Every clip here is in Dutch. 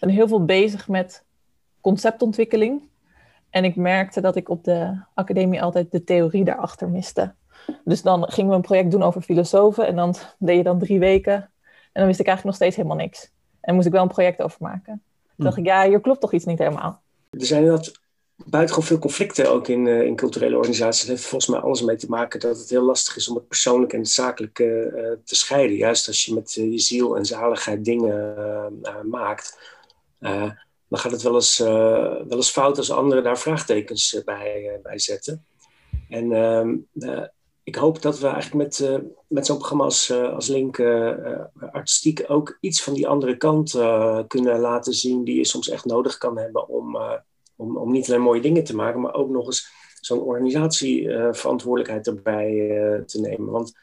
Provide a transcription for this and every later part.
zijn heel veel bezig met conceptontwikkeling. En ik merkte dat ik op de academie altijd de theorie daarachter miste. Dus dan gingen we een project doen over filosofen en dan deed je dan drie weken. En dan wist ik eigenlijk nog steeds helemaal niks. En moest ik wel een project over maken. Toen dacht ik, ja, hier klopt toch iets niet helemaal. Er zijn inderdaad buitengewoon veel conflicten ook in, uh, in culturele organisaties. Het heeft volgens mij alles mee te maken dat het heel lastig is om het persoonlijke en het zakelijke uh, te scheiden. Juist als je met uh, je ziel en zaligheid dingen maakt, dan gaat het wel eens, wel eens fout als anderen daar vraagtekens bij, bij zetten. En ehm, ik hoop dat we eigenlijk met, met zo'n programma als, als Link artistiek ook iets van die andere kant kunnen laten zien die je soms echt nodig kan hebben om om, om niet alleen mooie dingen te maken, maar ook nog eens zo'n organisatieverantwoordelijkheid uh, erbij uh, te nemen. Want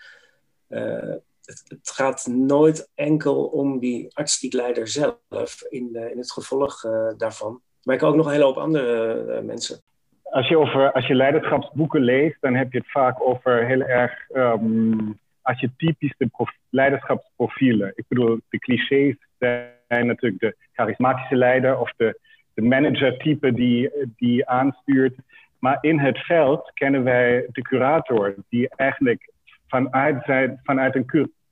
uh, het, gaat nooit enkel om die artistiek leider zelf in, in het gevolg daarvan. Maar ik ook nog een hele hoop andere mensen. Als je, over, als je leiderschapsboeken leest, dan heb je het vaak over heel erg um, archetypische leiderschapsprofielen. Ik bedoel, de clichés zijn natuurlijk de charismatische leider of de de manager-type die, die aanstuurt. Maar in het veld kennen wij de curator, die eigenlijk vanuit, zijn, vanuit een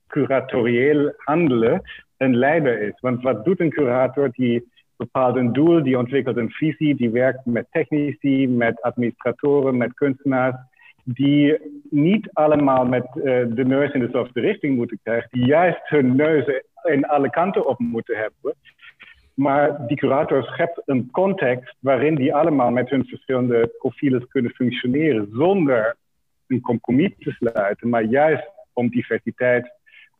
curatorieel handelen een leider is. Want wat doet een curator? Die bepaalt een doel, die ontwikkelt een visie, die werkt met technici, met administratoren, met kunstenaars, die niet allemaal met uh, de neus in dezelfde richting moeten krijgen, die juist hun neus in alle kanten op moeten hebben. Maar die curator schept een context waarin die allemaal met hun verschillende profielen kunnen functioneren zonder een compromis te sluiten, maar juist om diversiteit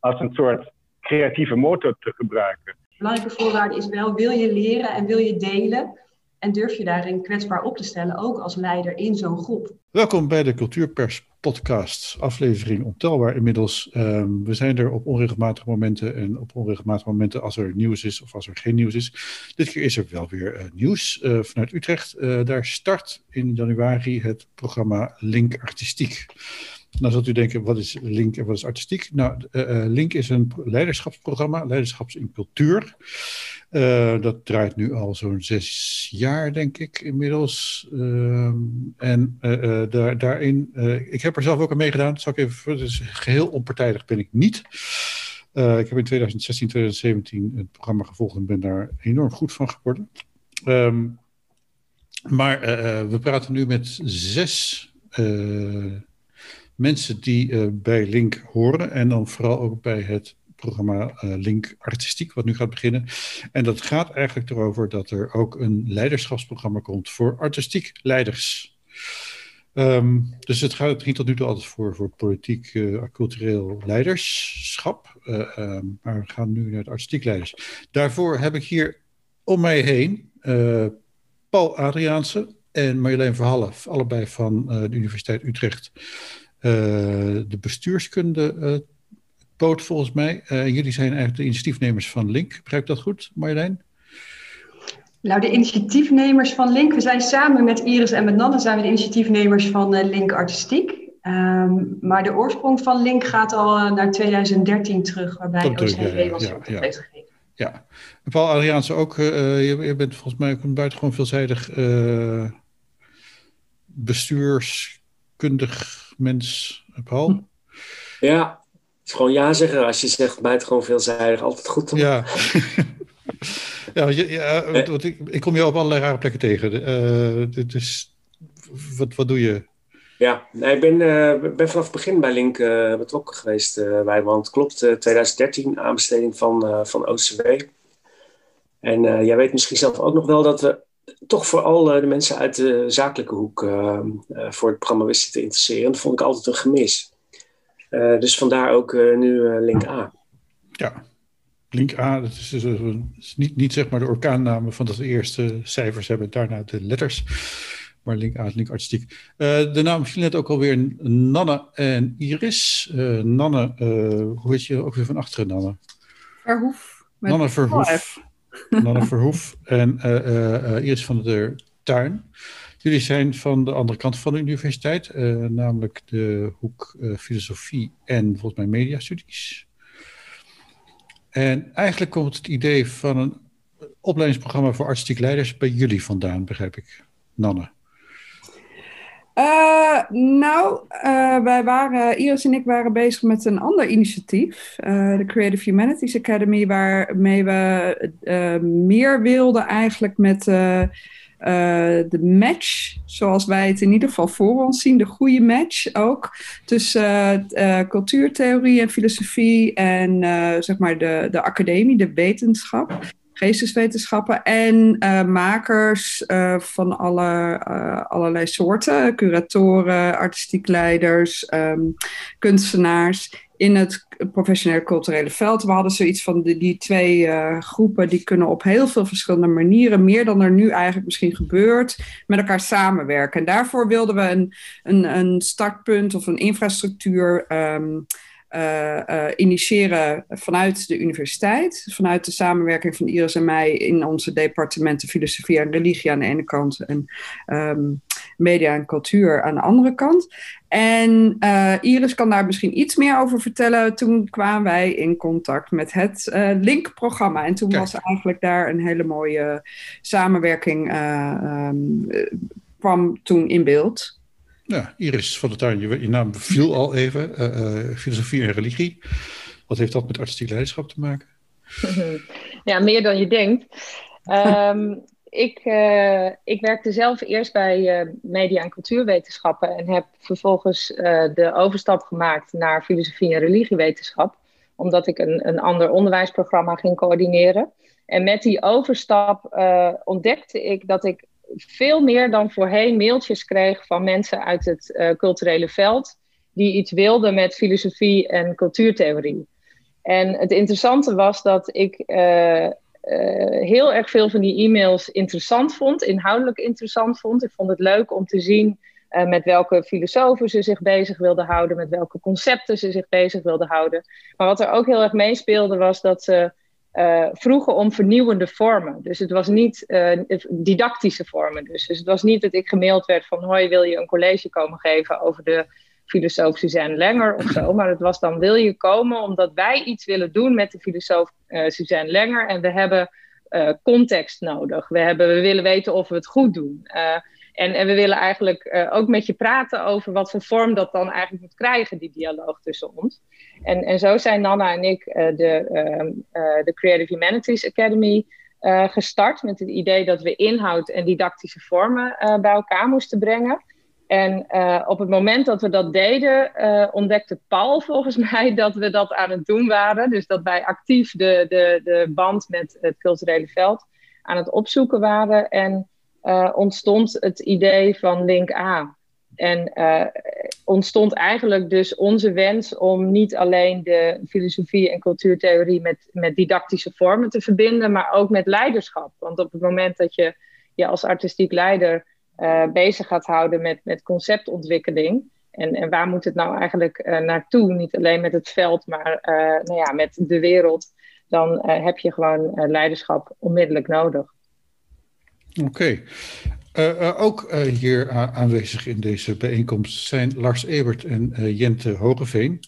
als een soort creatieve motor te gebruiken. Belangrijke voorwaarde is wel, wil je leren en wil je delen? En durf je daarin kwetsbaar op te stellen, ook als leider in zo'n groep? Welkom bij de Cultuurpers Podcast, aflevering ontelbaar inmiddels. Um, we zijn er op onregelmatige momenten en op onregelmatige momenten als er nieuws is of als er geen nieuws is. Dit keer is er wel weer uh, nieuws uh, vanuit Utrecht. Uh, daar start in januari het programma Link Artistiek. Dan zult u denken, wat is Link en wat is artistiek? Nou, Link is een leiderschapsprogramma, leiderschaps in cultuur. Uh, dat draait nu al zo'n zes jaar, denk ik, inmiddels. Uh, en daar, daarin, ik heb er zelf ook aan meegedaan. Zal ik even, dus geheel onpartijdig ben ik niet. ik heb in 2016, 2017 het programma gevolgd en ben daar enorm goed van geworden. Um, maar we praten nu met zes mensen die bij Link horen. En dan vooral ook bij het programma uh, Link Artistiek, wat nu gaat beginnen. En dat gaat eigenlijk erover dat er ook een leiderschapsprogramma komt voor artistiek leiders. Um, dus het, gaat, het ging tot nu toe altijd voor, voor politiek, uh, cultureel leiderschap. Um, maar we gaan nu naar de artistiek leiders. Daarvoor heb ik hier om mij heen Paul Adriaanse en Marjolein Verhalle, allebei van de Universiteit Utrecht. De bestuurskunde poot volgens mij. Uh, jullie zijn eigenlijk de initiatiefnemers van Link. Begrijp ik dat goed, Marjolein? Nou, de initiatiefnemers van Link, we zijn samen met Iris en met Nanne zijn we de initiatiefnemers van uh, Link Artistiek. Um, maar de oorsprong van Link gaat al uh, naar 2013 terug, waarbij OCW was ja, ja. Ja, Paul Adriaanse ook, je, je, bent volgens mij ook een buitengewoon veelzijdig bestuurskundig mens, Paul. Ja, is gewoon ja zeggen als je zegt gewoon veelzijdig. Altijd goed om... Ja. ja, ja eh. want ik, ik, kom je op allerlei rare plekken tegen. Uh, dus, wat, wat doe je? Ja, nee, ik ben, uh, ben vanaf het begin bij Link uh, betrokken geweest bij, want klopt, 2013 aanbesteding van, van OCW. En jij weet misschien zelf ook nog wel dat we toch vooral de mensen uit de zakelijke hoek voor het programma wisten te interesseren. Dat vond ik altijd een gemis. Eh, dus vandaar ook eh, nu eh, Link A. Ja, Link A, dat is, is niet, niet zeg maar de orkaannamen van dat we eerste cijfers hebben, daarna de letters. Maar Link A is Link Artistiek. de naam viel net ook alweer Nanne en Iris. Nanne, hoe heet je ook weer van achteren, Nanne? Verhoef. Nanne Verhoef. Nanne Verhoef en Iris van der Tuin. Jullie zijn van de andere kant van de universiteit, namelijk de hoek filosofie en volgens mij mediastudies. En eigenlijk komt het idee van een opleidingsprogramma voor artistiek leiders bij jullie vandaan, begrijp ik, Nanne? Uh, nou, uh, wij waren, Iris en ik waren bezig met een ander initiatief, de Creative Humanities Academy, waarmee we meer wilden eigenlijk met de match, zoals wij het in ieder geval voor ons zien, de goede match ook, tussen cultuurtheorie en filosofie en zeg maar de, de academie, de wetenschap geesteswetenschappen en uh, makers uh, van alle, uh, allerlei soorten, curatoren, artistiek leiders, um, kunstenaars in het professionele culturele veld. We hadden zoiets van die, die twee groepen die kunnen op heel veel verschillende manieren, meer dan er nu eigenlijk misschien gebeurt, met elkaar samenwerken. En daarvoor wilden we een, een, een startpunt of een infrastructuur. Uh, initiëren vanuit de universiteit, vanuit de samenwerking van Iris en mij in onze departementen filosofie en religie aan de ene kant en um, media en cultuur aan de andere kant. En uh, Iris kan daar misschien iets meer over vertellen. Toen kwamen wij in contact met het uh, Link-programma. En toen was eigenlijk daar een hele mooie samenwerking uh, um, kwam toen in beeld. Ja, Iris van der Tuin, je, naam viel al even. Uh, filosofie en religie. Wat heeft dat met artistiek leiderschap te maken? Ja, meer dan je denkt. Um, ik, uh, ik werkte zelf eerst bij media- en cultuurwetenschappen en heb vervolgens de overstap gemaakt naar filosofie en religiewetenschap, omdat ik een, een ander onderwijsprogramma ging coördineren. En met die overstap ontdekte ik dat ik veel meer dan voorheen mailtjes kreeg van mensen uit het uh, culturele veld die iets wilden met filosofie en cultuurtheorie. En het interessante was dat ik uh, uh, heel erg veel van die e-mails interessant vond, inhoudelijk interessant vond. Ik vond het leuk om te zien met welke filosofen ze zich bezig wilden houden, met welke concepten ze zich bezig wilden houden. Maar wat er ook heel erg meespeelde was dat ze uh, vroegen om vernieuwende vormen. Dus het was niet uh, didactische vormen. Dus. dus het was niet dat ik gemaild werd van hoi, wil je een college komen geven over de filosoof Suzanne Lenger of zo. Maar het was dan wil je komen omdat wij iets willen doen met de filosoof uh, Suzanne Lenger en we hebben context nodig. We, hebben, we willen weten of we het goed doen. En, en we willen eigenlijk uh, ook met je praten over wat voor vorm dat dan eigenlijk moet krijgen, die dialoog tussen ons. En, en zo zijn Nana en ik uh, de, uh, de Creative Humanities Academy gestart met het idee dat we inhoud en didactische vormen bij elkaar moesten brengen. En op het moment dat we dat deden, ontdekte Paul volgens mij dat we dat aan het doen waren. Dus dat wij actief de, de, de band met het culturele veld aan het opzoeken waren. En uh, ontstond het idee van Link A. En uh, ontstond eigenlijk dus onze wens om niet alleen de filosofie en cultuurtheorie met, met didactische vormen te verbinden, maar ook met leiderschap. Want op het moment dat je je als artistiek leider uh, bezig gaat houden met, met conceptontwikkeling, en, en waar moet het nou eigenlijk uh, naartoe? Niet alleen met het veld, maar nou ja, met de wereld. Dan heb je gewoon leiderschap onmiddellijk nodig. Oké. Uh, uh, ook uh, hier aanwezig in deze bijeenkomst zijn Lars Ebert en Jente Hogeveen,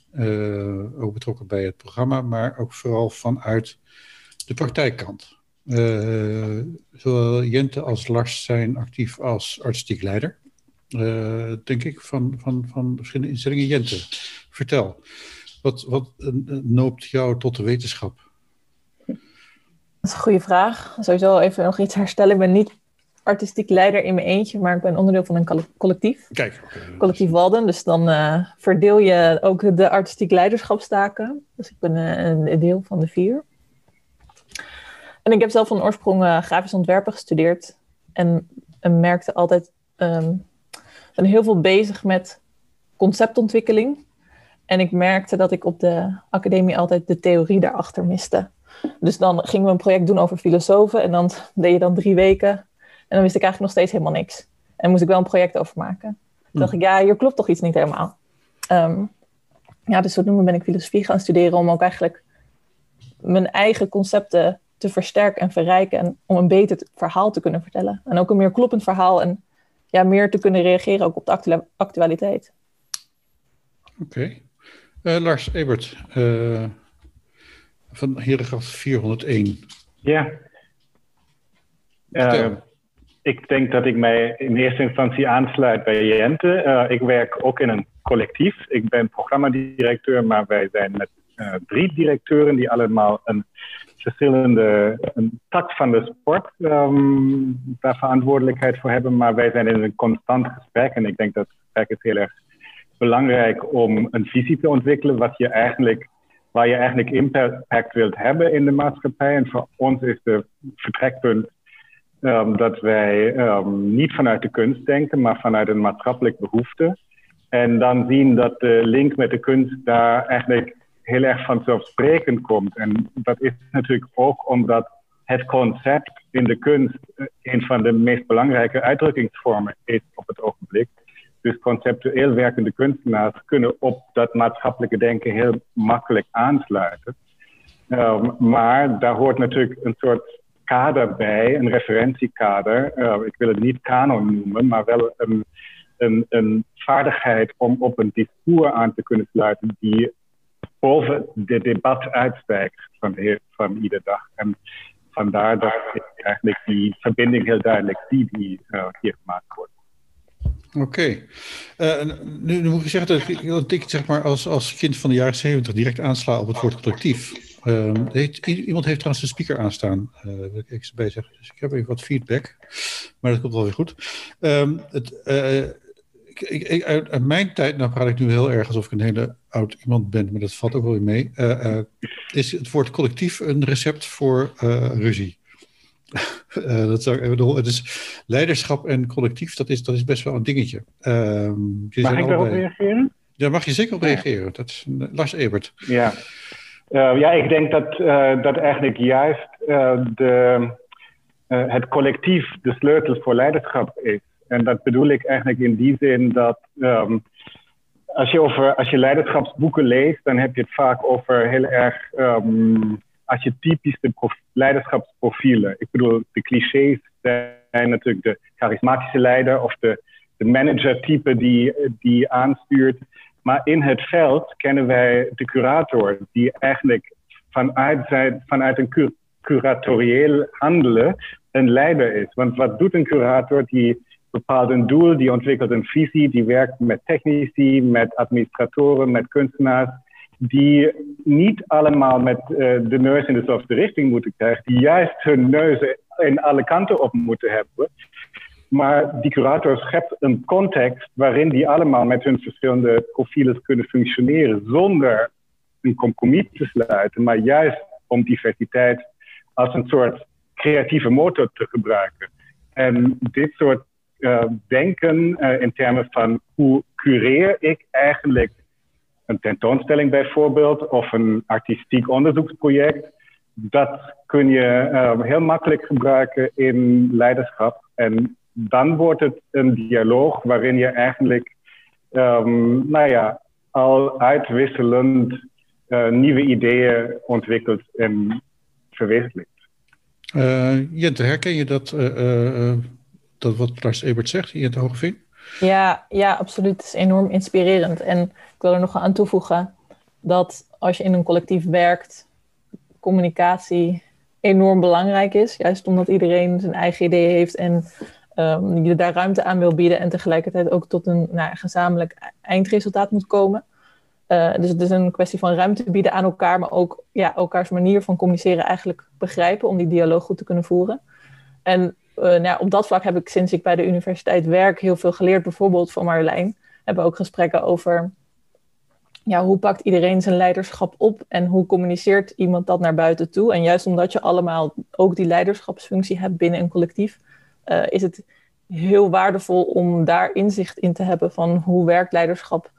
ook betrokken bij het programma, maar ook vooral vanuit de praktijkkant. zowel Jente als Lars zijn actief als artistiek leider, denk ik, van, van, van verschillende instellingen. Jente, vertel, wat, wat noopt jou tot de wetenschap? Dat is een goede vraag. Sowieso even nog iets herstellen. Ik ben niet artistiek leider in mijn eentje, maar ik ben onderdeel van een collectief. Kijk. Collectief Walden. Dus dan uh, verdeel je ook de artistiek leiderschapstaken. Dus ik ben uh, een deel van de vier. En ik heb zelf van oorsprong uh, grafisch ontwerpen gestudeerd. En, en merkte altijd, um, ben heel veel bezig met conceptontwikkeling. En ik merkte dat ik op de academie altijd de theorie daarachter miste. Dus dan gingen we een project doen over filosofen. En dan deed je dan drie weken. En dan wist ik eigenlijk nog steeds helemaal niks. En moest ik wel een project over maken. Toen dacht ik, ja, hier klopt toch iets niet helemaal. Um, ja, dus zodoende ben ik filosofie gaan studeren om ook eigenlijk mijn eigen concepten te versterken en verrijken. En om een beter verhaal te kunnen vertellen. En ook een meer kloppend verhaal. En ja, meer te kunnen reageren ook op de actualiteit. Oké. Okay. Uh, Lars Ebert, uh, van Herengracht 401. Ja, ik denk dat ik mij in eerste instantie aansluit bij Jente. ik werk ook in een collectief. Ik ben programmadirecteur, maar wij zijn met drie directeuren die allemaal een verschillende een tak van de sport um, daar verantwoordelijkheid voor hebben. Maar wij zijn in een constant gesprek. En ik denk dat het gesprek is heel erg belangrijk om een visie te ontwikkelen wat je eigenlijk, waar je eigenlijk impact wilt hebben in de maatschappij. En voor ons is de vertrekpunt um, dat wij um, niet vanuit de kunst denken, maar vanuit een maatschappelijk behoefte. En dan zien dat de link met de kunst daar eigenlijk heel erg vanzelfsprekend komt. En dat is natuurlijk ook omdat het concept in de kunst eh, een van de meest belangrijke uitdrukkingsvormen is op het ogenblik. Dus conceptueel werkende kunstenaars kunnen op dat maatschappelijke denken heel makkelijk aansluiten. Um, maar daar hoort natuurlijk een soort kader bij, een referentiekader. Uh, ik wil het niet kanon noemen, maar wel een, vaardigheid om op een discours aan te kunnen sluiten die boven de debat uitstijgt van, van iedere dag. En vandaar dat ik eigenlijk die verbinding heel duidelijk zie die uh, hier gemaakt wordt. Oké. Eh, nu, nu, moet ik zeggen dat ik, zeg maar als, als kind van de jaren 70 direct aansla op het woord collectief. Heeft, iemand heeft trouwens de speaker aanstaan, uh, wil ik even bij zeggen. Dus ik heb even wat feedback, maar dat komt wel weer goed. Um, het, ik, ik, uit, mijn tijd, nou praat ik nu heel erg alsof ik een hele oud iemand ben, maar dat valt ook wel weer mee. Is het woord collectief een recept voor uh, ruzie? dat zou ik bedoel, het is leiderschap en collectief, dat is, dat is best wel een dingetje. Mag ik daarop reageren? Daar mag je zeker op reageren. Dat is Lars Ebert. Ja, ja ik denk dat, dat eigenlijk juist de, het collectief de sleutel voor leiderschap is. En dat bedoel ik eigenlijk in die zin dat um, als, je over, als je leiderschapsboeken leest, dan heb je het vaak over heel erg um, archetypische leiderschapsprofielen. Ik bedoel, de clichés zijn natuurlijk de charismatische leider of de, de manager-type die, die aanstuurt. Maar in het veld kennen wij de curator, die eigenlijk vanuit, vanuit een curatorieel handelen een leider is. Want wat doet een curator? Die bepaalt een doel, die ontwikkelt een visie, die werkt met technici, met administratoren, met kunstenaars, die niet allemaal met uh, de neus in dezelfde richting moeten krijgen, die juist hun neuzen in alle kanten op moeten hebben. Maar die curator schept een context waarin die allemaal met hun verschillende profielen kunnen functioneren, zonder een compromis te sluiten, maar juist om diversiteit als een soort creatieve motor te gebruiken. En dit soort uh, denken uh, in termen van hoe cureer ik eigenlijk een tentoonstelling bijvoorbeeld of een artistiek onderzoeksproject. Dat kun je uh, heel makkelijk gebruiken in leiderschap. En dan wordt het een dialoog waarin je eigenlijk, um, nou ja, al uitwisselend nieuwe ideeën ontwikkelt en verwezenlijkt. Jente, herken je dat dat wat Lars Ebert zegt het Hogeveen? Ja, ja, absoluut. Het is enorm inspirerend. En ik wil er nog aan toevoegen dat als je in een collectief werkt, communicatie enorm belangrijk is. Juist omdat iedereen zijn eigen idee heeft en um, je daar ruimte aan wil bieden en tegelijkertijd ook tot een nou, gezamenlijk eindresultaat moet komen. Uh, dus het is een kwestie van ruimte bieden aan elkaar, maar ook ja, elkaars manier van communiceren eigenlijk begrijpen om die dialoog goed te kunnen voeren. En uh, nou, op dat vlak heb ik sinds ik bij de universiteit werk heel veel geleerd. Bijvoorbeeld van Marjolein hebben ook gesprekken over ja, hoe pakt iedereen zijn leiderschap op en hoe communiceert iemand dat naar buiten toe. En juist omdat je allemaal ook die leiderschapsfunctie hebt binnen een collectief, uh, is het heel waardevol om daar inzicht in te hebben van hoe werkt leiderschap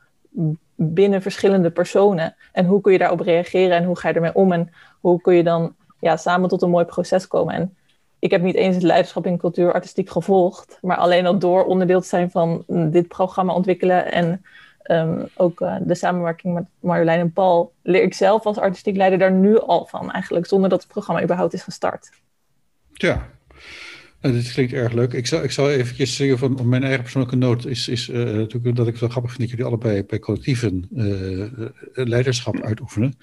binnen verschillende personen. En hoe kun je daarop reageren en hoe ga je ermee om en hoe kun je dan ja, samen tot een mooi proces komen. En ik heb niet eens het leiderschap in cultuur artistiek gevolgd, maar alleen al door onderdeel te zijn van dit programma ontwikkelen en um, ook uh, de samenwerking met Marjolein en Paul, leer ik zelf als artistiek leider daar nu al van, eigenlijk zonder dat het programma überhaupt is gestart. Ja, nou, dit klinkt erg leuk. Ik zal, ik zal eventjes zeggen van op mijn eigen persoonlijke noot is, is uh, natuurlijk dat ik wel grappig vind dat jullie allebei bij collectieven uh, leiderschap uitoefenen.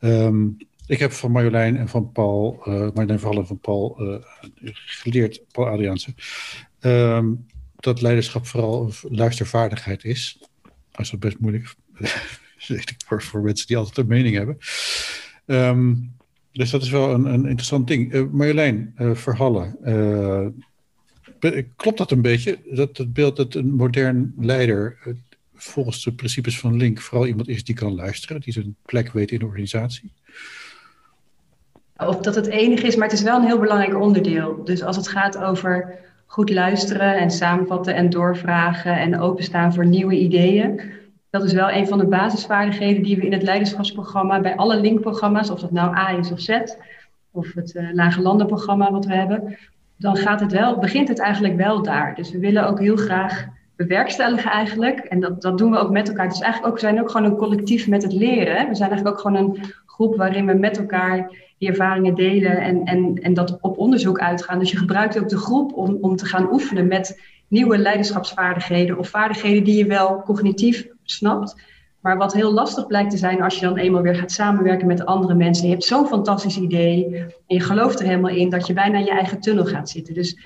Um, ik heb van Marjolein en van Paul, uh, Marjolein vooral van Paul, uh, geleerd, Paul Adriaanse, ehm, dat leiderschap vooral luistervaardigheid is. Dat is dat best moeilijk voor, voor mensen die altijd een mening hebben. Ehm, dus dat is wel een, een interessant ding. Uh, Marjolein uh, Verhallen, klopt dat een beetje? Dat het beeld dat een modern leider volgens de principes van Link vooral iemand is die kan luisteren, die zijn plek weet in de organisatie? Of dat het enige is, maar het is wel een heel belangrijk onderdeel. Dus als het gaat over goed luisteren en samenvatten en doorvragen en openstaan voor nieuwe ideeën. Dat is wel een van de basisvaardigheden die we in het leiderschapsprogramma bij alle linkprogramma's, of dat nou A is of Z, of het uh, Lage Landenprogramma wat we hebben, dan gaat het wel, begint het eigenlijk wel daar. Dus we willen ook heel graag bewerkstelligen eigenlijk. En dat, dat doen we ook met elkaar. Dus eigenlijk ook, we zijn ook gewoon een collectief met het leren. We zijn eigenlijk ook gewoon een groep waarin we met elkaar die ervaringen delen en, en, en dat op onderzoek uitgaan. Dus je gebruikt ook de groep om, om te gaan oefenen met nieuwe leiderschapsvaardigheden of vaardigheden die je wel cognitief snapt. Maar wat heel lastig blijkt te zijn als je dan eenmaal weer gaat samenwerken met andere mensen. Je hebt zo'n fantastisch idee en je gelooft er helemaal in dat je bijna in je eigen tunnel gaat zitten. Dus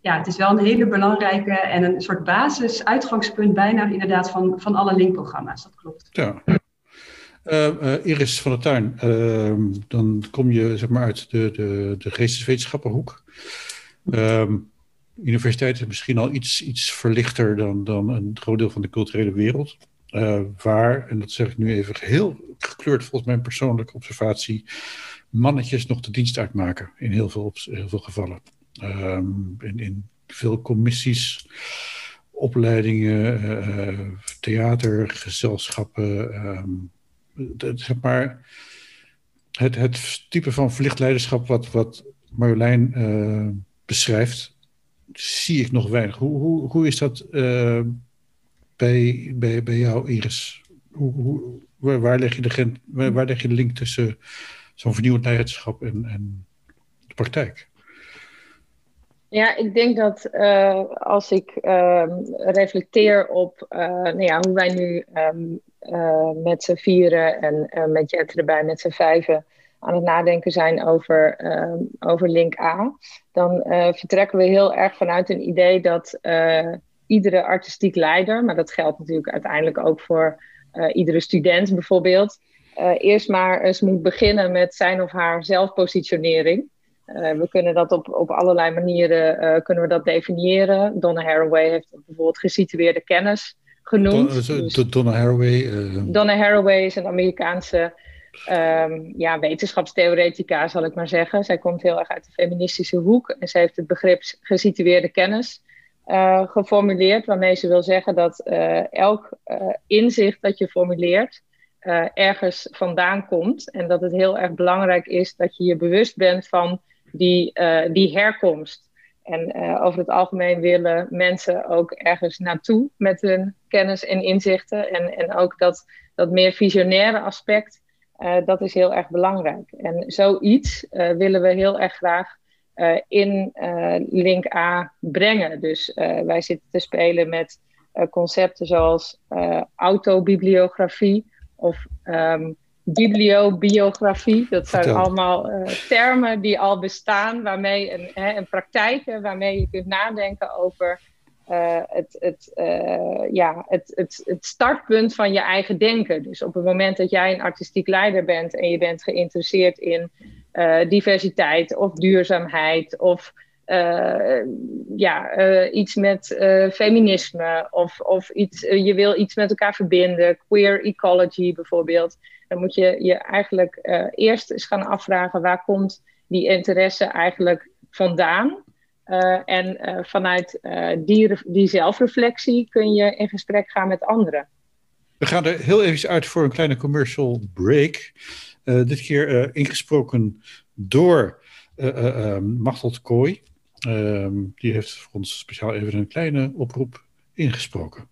ja, het is wel een hele belangrijke en een soort basis, uitgangspunt bijna inderdaad van, van alle linkprogramma's. Dat klopt. Ja. Uh, uh, Iris van der Tuin, uh, dan kom je zeg maar uit de, de, de geesteswetenschappenhoek. Ehm, universiteit is misschien al iets, iets verlichter dan, dan een groot deel van de culturele wereld. Uh, waar, en dat zeg ik nu even heel gekleurd volgens mijn persoonlijke observatie, mannetjes nog de dienst uitmaken in heel veel, heel veel gevallen. Um, in, in, veel commissies, opleidingen, theatergezelschappen, um, zeg maar, het, het type van verlicht leiderschap wat, wat Marjolein uh, beschrijft, zie ik nog weinig. Hoe, hoe, hoe is dat uh, bij, bij, bij jou, Iris? Hoe, hoe, waar, leg je de, waar leg je de link tussen zo'n vernieuwend leiderschap en, en de praktijk? Ja, ik denk dat uh, als ik uh, reflecteer op uh, nou ja, hoe wij nu um, met z'n vieren en met Jet erbij met z'n vijven aan het nadenken zijn over, ehm, over Link A, dan vertrekken we heel erg vanuit een idee dat iedere artistiek leider, maar dat geldt natuurlijk uiteindelijk ook voor iedere student bijvoorbeeld, eerst maar eens moet beginnen met zijn of haar zelfpositionering. Uh, we kunnen dat op, op allerlei manieren uh, kunnen we dat definiëren. Donna Haraway heeft bijvoorbeeld gesitueerde kennis genoemd. Don, dus, Donna Haraway. Donna Haraway is een Amerikaanse um, ja, wetenschapstheoretica, zal ik maar zeggen. Zij komt heel erg uit de feministische hoek en ze heeft het begrip gesitueerde kennis geformuleerd, waarmee ze wil zeggen dat elk inzicht dat je formuleert. ergens vandaan komt en dat het heel erg belangrijk is dat je je bewust bent van die, uh, die herkomst. En uh, over het algemeen willen mensen ook ergens naartoe met hun kennis en inzichten. En, en ook dat, dat meer visionaire aspect, uh, dat is heel erg belangrijk. En zoiets willen we heel erg graag in Link A brengen. Dus wij zitten te spelen met concepten zoals autobibliografie of um, bibliobiografie. Dat zijn allemaal uh, termen die al bestaan, waarmee een, hè, en praktijken waarmee je kunt nadenken over uh, het, het, uh, ja, het, het, het startpunt van je eigen denken. Dus op het moment dat jij een artistiek leider bent en je bent geïnteresseerd in diversiteit of duurzaamheid of ja, iets met feminisme of, of iets, je wil iets met elkaar verbinden, queer ecology bijvoorbeeld dan moet je je eigenlijk uh, eerst eens gaan afvragen waar komt die interesse eigenlijk vandaan. Uh, en uh, vanuit die, die zelfreflectie kun je in gesprek gaan met anderen. We gaan er heel even uit voor een kleine commercial break. dit keer ingesproken door Machteld Kooi. Ehm, die heeft voor ons speciaal even een kleine oproep ingesproken.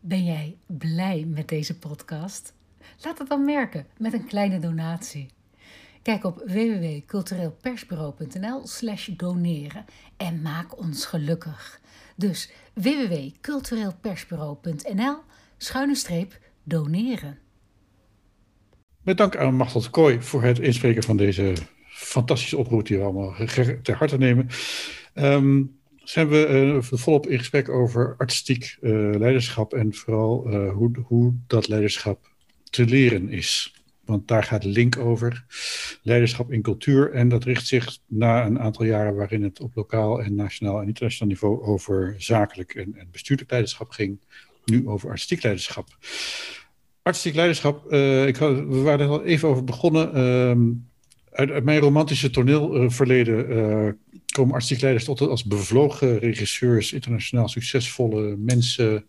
Ben jij blij met deze podcast? Laat het dan merken met een kleine donatie. Kijk op www.cultureelpersbureau.nl/slash doneren en maak ons gelukkig. Dus www.cultureelpersbureau.nl schuine streep doneren. Met dank aan Machtel Kooi voor het inspreken van deze fantastische oproep die we allemaal ter harte nemen. Um, zijn we uh, volop in gesprek over artistiek uh, leiderschap en vooral uh, hoe, hoe dat leiderschap te leren is. Want daar gaat Link over, leiderschap in cultuur. En dat richt zich na een aantal jaren waarin het op lokaal en nationaal en internationaal niveau over zakelijk en, en bestuurlijk leiderschap ging, nu over artistiek leiderschap. Artistiek leiderschap, ik, we waren er al even over begonnen. Ehm, uit, mijn romantische toneelverleden uh, komen artistiek leiders tot als bevlogen regisseurs, internationaal succesvolle mensen,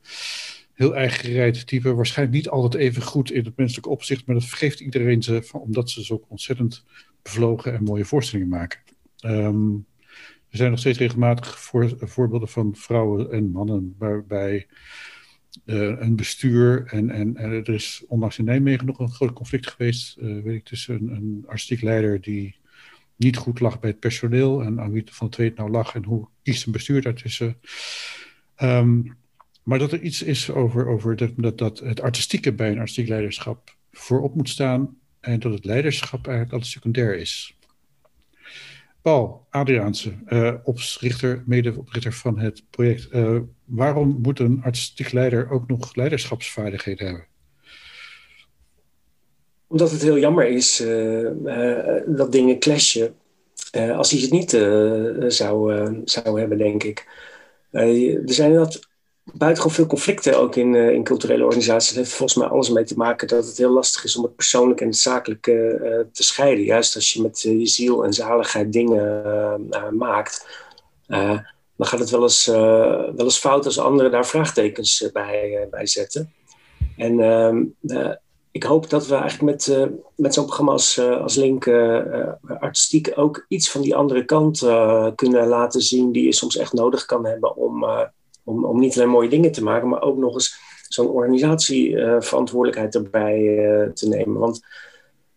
heel eigen type. Waarschijnlijk niet altijd even goed in het menselijke opzicht, maar dat vergeeft iedereen ze, omdat ze zo ontzettend bevlogen en mooie voorstellingen maken. Um, er zijn nog steeds regelmatig voor, voorbeelden van vrouwen en mannen waarbij uh, een bestuur. En, en, en, er is onlangs in Nijmegen nog een groot conflict geweest, uh, weet ik, tussen een, een artistiek leider die niet goed lag bij het personeel en aan wie van het nou lag en hoe kiest een bestuur daartussen. Um, maar dat er iets is over, over dat, dat, dat het artistieke bij een artistiek leiderschap voorop moet staan en dat het leiderschap eigenlijk altijd secundair is. Paul Adriaanse, uh, oprichter, medeoprichter van het project. Uh, waarom moet een artistiek leider ook nog leiderschapsvaardigheden hebben? Omdat het heel jammer is uh, dat dingen clashen. als hij het niet zou, zou hebben, denk ik. er zijn dat buitengewoon veel conflicten ook in, uh, in culturele organisaties. Heeft volgens mij alles mee te maken dat het heel lastig is om het persoonlijke en het zakelijke uh, te scheiden. Juist als je met uh, je ziel en zaligheid dingen maakt, dan gaat het wel eens, wel eens fout als anderen daar vraagtekens bij, bij zetten. En ehm, ik hoop dat we eigenlijk met, met zo'n programma als, als Link artistiek ook iets van die andere kant kunnen laten zien die je soms echt nodig kan hebben om om, om niet alleen mooie dingen te maken, maar ook nog eens zo'n organisatieverantwoordelijkheid erbij uh, te nemen. Want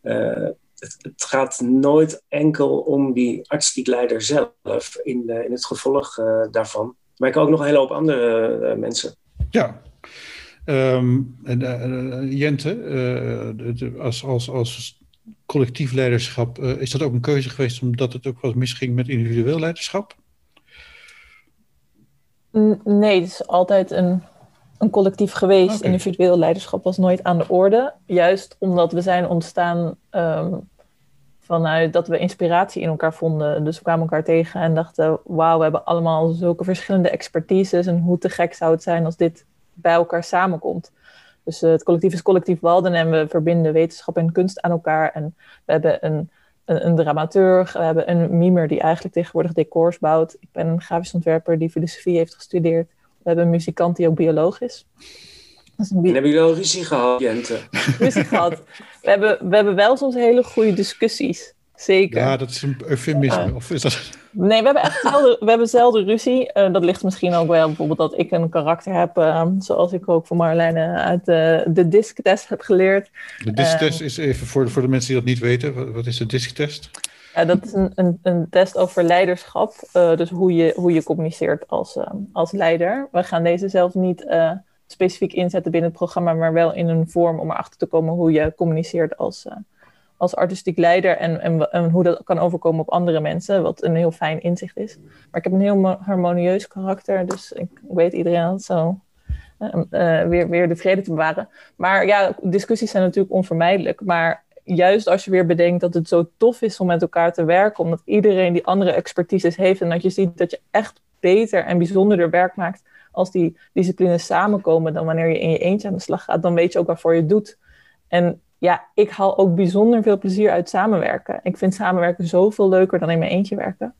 uh, het, het, gaat nooit enkel om die artistiek leider zelf in, in het gevolg daarvan. Maar ik ook nog een hele hoop andere mensen. Ja. Um, en, Jente, als, als, als collectief leiderschap, is dat ook een keuze geweest omdat het ook wat misging met individueel leiderschap? Nee, het is altijd een, een collectief geweest. Individueel leiderschap was nooit aan de orde. Juist omdat we zijn ontstaan um, vanuit dat we inspiratie in elkaar vonden. Dus we kwamen elkaar tegen en dachten: wauw, we hebben allemaal zulke verschillende expertises. En hoe te gek zou het zijn als dit bij elkaar samenkomt. Dus uh, het collectief is collectief Walden en we verbinden wetenschap en kunst aan elkaar. En we hebben een een, een dramaturg. We hebben een mimer die eigenlijk tegenwoordig decors bouwt. Ik ben een grafisch ontwerper die filosofie heeft gestudeerd. We hebben een muzikant die ook bioloog is. bi hebben jullie al ruzie gehad, Jente? ruzie gehad. We hebben, we hebben wel soms hele goede discussies. Zeker. Ja, dat is een eufemisme. Of is dat... Nee, we hebben echt zelden, we hebben zelden ruzie. Uh, dat ligt misschien ook wel bijvoorbeeld dat ik een karakter heb, uh, zoals ik ook voor Marlijne uit de, de disc-test heb geleerd. De disc-test is even voor, voor de mensen die dat niet weten, wat, wat is de disc-test? Ja, dat is een, een, een, test over leiderschap, dus hoe je, hoe je communiceert als, als leider. We gaan deze zelf niet specifiek inzetten binnen het programma, maar wel in een vorm om erachter te komen hoe je communiceert als als artistiek leider en, en, hoe dat kan overkomen op andere mensen, wat een heel fijn inzicht is. Maar ik heb een heel harmonieus karakter, dus ik weet iedereen zo uh, weer, weer de vrede te bewaren. Maar ja, discussies zijn natuurlijk onvermijdelijk, maar juist als je weer bedenkt dat het zo tof is om met elkaar te werken, omdat iedereen die andere expertises heeft en dat je ziet dat je echt beter en bijzonderder werk maakt als die disciplines samenkomen dan wanneer je in je eentje aan de slag gaat, dan weet je ook waarvoor je het doet. En ja, ik haal ook bijzonder veel plezier uit samenwerken. Ik vind samenwerken zoveel leuker dan in mijn eentje werken.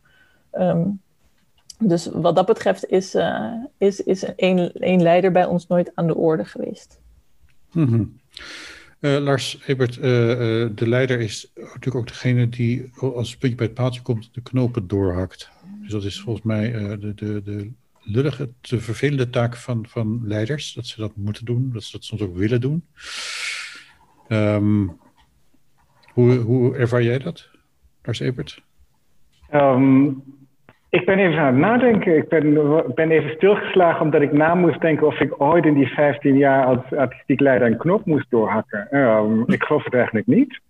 Um, dus wat dat betreft is, uh, is, is een, een leider bij ons nooit aan de orde geweest. -hmm. uh, Lars Ebert, uh, de leider is natuurlijk ook degene die als het puntje bij het paaltje komt, de knopen doorhakt. Dus dat is volgens mij de, de, de lullige, de vervelende taak van, van leiders, dat ze dat moeten doen, dat ze dat soms ook willen doen. Um, hoe, hoe ervaar jij dat, Lars Ebert? Um, Ik ben even aan het nadenken. Ik ben, even stilgeslagen omdat ik na moest denken of ik ooit in die 15 jaar als artistiek leider een knop moest doorhakken. Um, ik geloof het eigenlijk niet.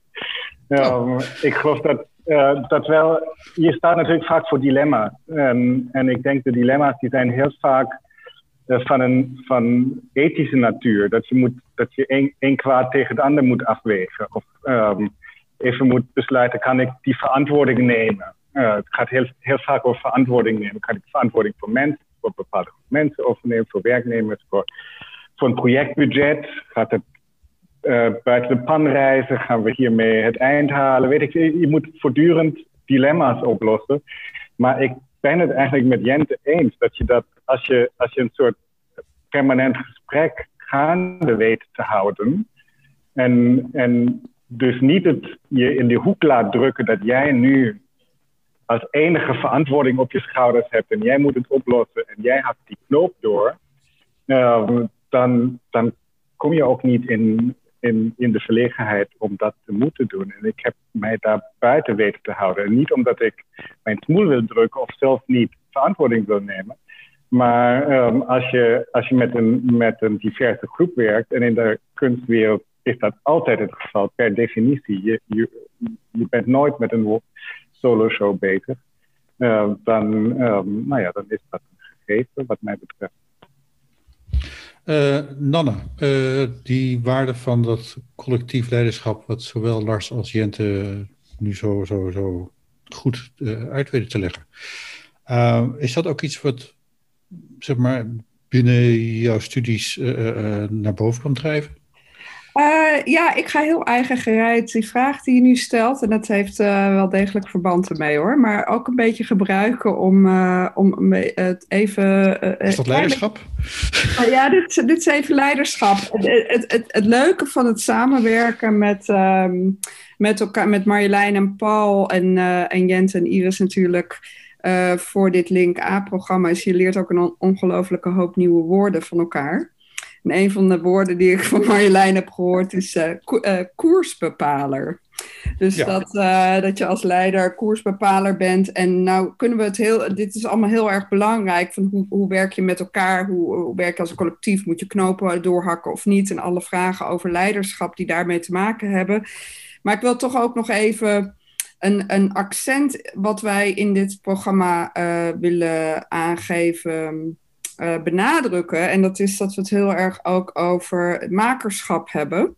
Ik geloof dat, uh, dat wel. Je staat natuurlijk vaak voor dilemma's. En ik denk de dilemma's die zijn heel vaak uh, van, een, van ethische natuur. Dat je, moet, dat je één, kwaad tegen het ander moet afwegen. Of even moet besluiten: kan ik die verantwoording nemen? Uh, het gaat heel, heel vaak over verantwoording nemen. Kan ik verantwoording voor mensen, voor bepaalde mensen overnemen, voor werknemers, voor, voor een projectbudget? Gaat het uh, buiten de pan reizen? Gaan we hiermee het eind halen? Weet ik, je moet voortdurend dilemma's oplossen. Maar ik ben het eigenlijk met Jente eens dat je dat, als je, als je een soort permanent gesprek gaande weet te houden. En, en dus niet het je in de hoek laat drukken dat jij nu als enige verantwoording op je schouders hebt en jij moet het oplossen en jij hakt die knoop door, uh, dan, dan kom je ook niet in, in, in de verlegenheid om dat te moeten doen. En ik heb mij daar buiten weten te houden. En niet omdat ik mijn smoel wil drukken of zelf niet verantwoording wil nemen. Maar um, als je, als je met, een, met een diverse groep werkt, en in de kunstwereld is dat altijd het geval, per definitie. Je, je, je bent nooit met een solo show bezig. Uh, dan, um, nou ja, dan is dat een gegeven wat mij betreft. Uh, Nanne, uh, die waarde van dat collectief leiderschap, wat zowel Lars als Jente nu zo, zo, zo goed uh, uit weten te leggen. is dat ook iets wat zeg maar, binnen jouw studies naar boven kan drijven? Uh, ja, ik ga heel eigen gereid die vraag die je nu stelt. En dat heeft uh, wel degelijk verband ermee hoor. Maar ook een beetje gebruiken om, uh, om het even. is dat leiderschap? ja, dit, dit is even leiderschap. Het, het, het, het leuke van het samenwerken met, um, met, elkaar, met Marjolein en Paul en, en Jens en Iris natuurlijk. Voor dit Link A-programma is je leert ook een ongelofelijke hoop nieuwe woorden van elkaar. En een van de woorden die ik van Marjolein heb gehoord is uh, ko uh, koersbepaler. Dus dat, uh, dat je als leider koersbepaler bent. En nou kunnen we het heel, dit is allemaal heel erg belangrijk. Van hoe, hoe werk je met elkaar? Hoe, hoe werk je als een collectief? Moet je knopen doorhakken of niet? En alle vragen over leiderschap die daarmee te maken hebben. Maar ik wil toch ook nog even een, een accent wat wij in dit programma willen aangeven uh, benadrukken. En dat is dat we het heel erg ook over makerschap hebben.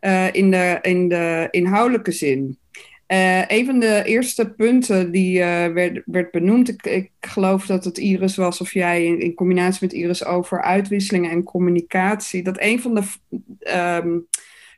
Uh, in, de, in de inhoudelijke zin. Uh, een van de eerste punten die werd, werd benoemd, ik, geloof dat het Iris was, of jij in, in combinatie met Iris over uitwisselingen en communicatie, dat een van de um,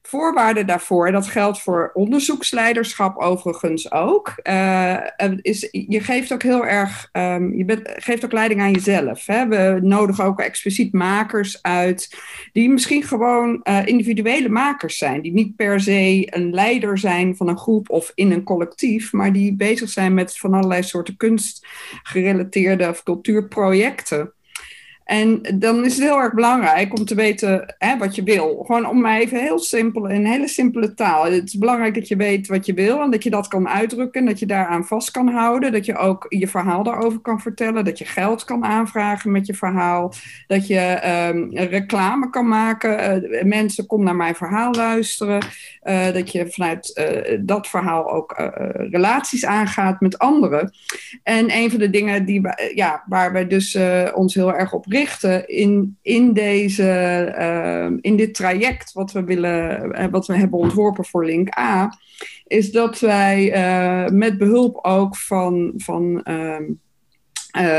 voorwaarde daarvoor, dat geldt voor onderzoeksleiderschap overigens ook, uh, is je geeft ook heel erg, um, je bent, geeft ook leiding aan jezelf. Hè? We nodigen ook expliciet makers uit, die misschien gewoon uh, individuele makers zijn, die niet per se een leider zijn van een groep of in een collectief, maar die bezig zijn met van allerlei soorten kunstgerelateerde of cultuurprojecten. En dan is het heel erg belangrijk om te weten hè, wat je wil. Gewoon om mij even heel simpel, in hele simpele taal. Het is belangrijk dat je weet wat je wil en dat je dat kan uitdrukken. Dat je daaraan vast kan houden. Dat je ook je verhaal daarover kan vertellen. Dat je geld kan aanvragen met je verhaal. Dat je um, reclame kan maken. Uh, mensen, kom naar mijn verhaal luisteren. Uh, dat je vanuit uh, dat verhaal ook relaties aangaat met anderen. En een van de dingen die, ja, waar we dus ons heel erg op richten in, in, deze, uh, in dit traject wat we, willen, uh, wat we hebben ontworpen voor Link A, is dat wij uh, met behulp ook van, van,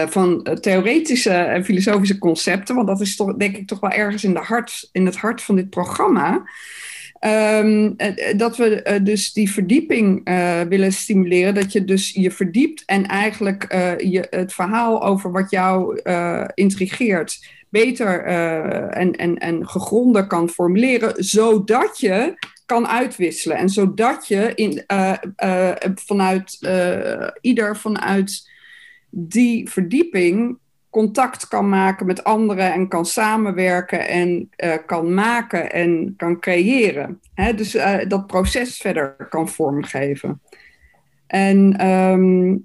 van theoretische en filosofische concepten, want dat is toch, denk ik toch wel ergens in, de hart, in het hart van dit programma. Um, dat we uh, dus die verdieping willen stimuleren. Dat je dus je verdiept en eigenlijk je, het verhaal over wat jou intrigeert beter en, en, en gegronder kan formuleren, zodat je kan uitwisselen. En zodat je in, vanuit ieder vanuit die verdieping contact kan maken met anderen en kan samenwerken en uh, kan maken en kan creëren. Hè? Dus uh, dat proces verder kan vormgeven. En ehm,